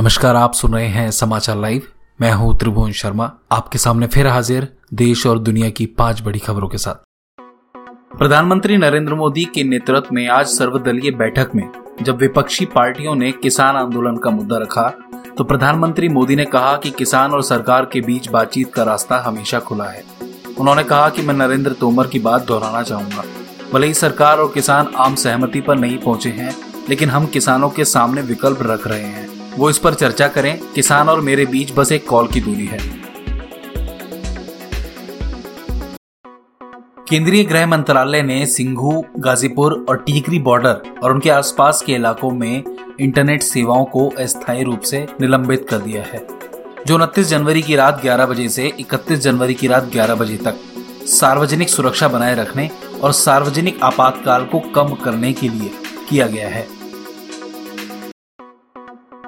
नमस्कार, आप सुन रहे हैं समाचार लाइव। मैं हूँ त्रिभुवन शर्मा, आपके सामने फिर हाजिर देश और दुनिया की पाँच बड़ी खबरों के साथ। प्रधानमंत्री नरेंद्र मोदी के नेतृत्व में आज सर्वदलीय बैठक में जब विपक्षी पार्टियों ने किसान आंदोलन का मुद्दा रखा तो प्रधानमंत्री मोदी ने कहा कि किसान और सरकार के बीच बातचीत का रास्ता हमेशा खुला है। उन्होंने कहा कि मैं नरेंद्र तोमर की बात दोहराना चाहूँगा। भले ही सरकार और किसान आम सहमति पर नहीं पहुँचे हैं, लेकिन हम किसानों के सामने विकल्प रख रहे हैं। वो इस पर चर्चा करें। किसान और मेरे बीच बस एक कॉल की दूरी है। केंद्रीय गृह मंत्रालय ने सिंघू, गाजीपुर और टीकरी बॉर्डर और उनके आसपास के इलाकों में इंटरनेट सेवाओं को अस्थायी रूप से निलंबित कर दिया है। जो उनतीस जनवरी की रात 11 बजे से 31 जनवरी की रात 11 बजे तक सार्वजनिक सुरक्षा बनाए रखने और सार्वजनिक आपातकाल को कम करने के लिए किया गया है।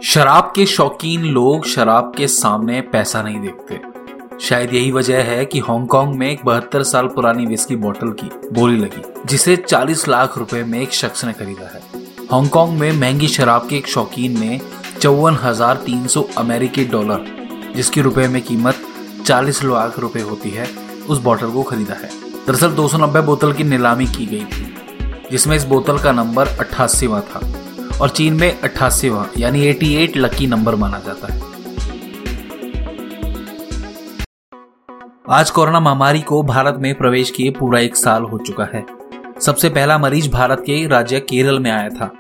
शराब के शौकीन लोग शराब के सामने पैसा नहीं देखते। शायद यही वजह है कि हांगकांग में एक बहत्तर साल पुरानी विस्की बोतल की बोली लगी, जिसे 40 लाख रुपए में एक शख्स ने खरीदा है। हांगकांग में महँगी शराब के एक शौकीन ने चौवन हज़ार तीन सौ अमेरिकी डॉलर, जिसकी रुपए में कीमत 40 लाख रुपए होती है, उस बोतल को खरीदा है। दरअसल 290 बोतल की नीलामी की गई थी, जिसमें इस बोतल का नंबर अट्ठासीवा था। और चीन में अट्ठासीवा यानी 88 लकी नंबर माना जाता है। आज कोरोना महामारी को भारत में प्रवेश किए पूरा एक साल हो चुका है। सबसे पहला मरीज़ भारत के राज्य केरल में आया था।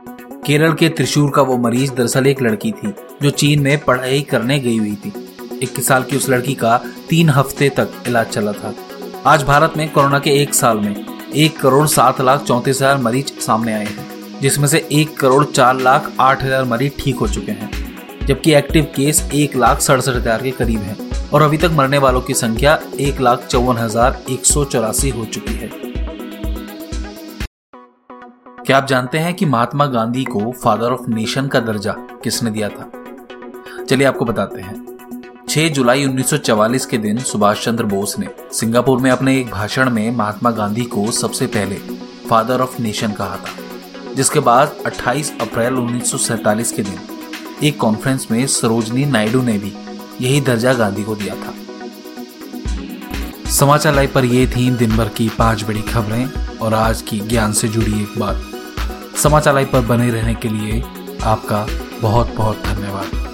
केरल के त्रिशूर का वो मरीज़ दरअसल एक लड़की थी, जो चीन में पढ़ाई करने गई हुई थी। इक्कीस साल की उस लड़की का तीन हफ़्ते तक इलाज चला था। आज भारत में कोरोना के एक साल में एक करोड़ सात लाख चौंतीस हज़ार मरीज़ सामने आए हैं। जिसमें से एक करोड़ चार लाख आठ हज़ार मरीज़ ठीक हो चुके हैं, जबकि एक्टिव केस एक लाख सड़सठ हज़ार के करीब है और अभी तक मरने वालों की संख्या एक लाख चौवन हज़ार एक सौ चौरासी हो चुकी है। क्या आप जानते हैं कि महात्मा गांधी को फादर ऑफ़ नेशन का दर्जा किसने दिया था? चलिए आपको बताते हैं। 6 जुलाई 1944 के दिन सुभाष चंद्र बोस ने सिंगापुर में अपने एक भाषण में महात्मा गांधी को सबसे पहले फादर ऑफ़ नेशन कहा था। जिसके बाद 28 अप्रैल उन्नीस के दिन एक कॉन्फ्रेंस में सरोजनी नायडू ने भी यही दर्जा गांधी को दिया था। समाचार लाइव पर ये थी दिन भर की पाँच बड़ी खबरें और आज की ज्ञान से जुड़ी एक बात। समाचार लाइव पर बने रहने के लिए आपका बहुत बहुत धन्यवाद।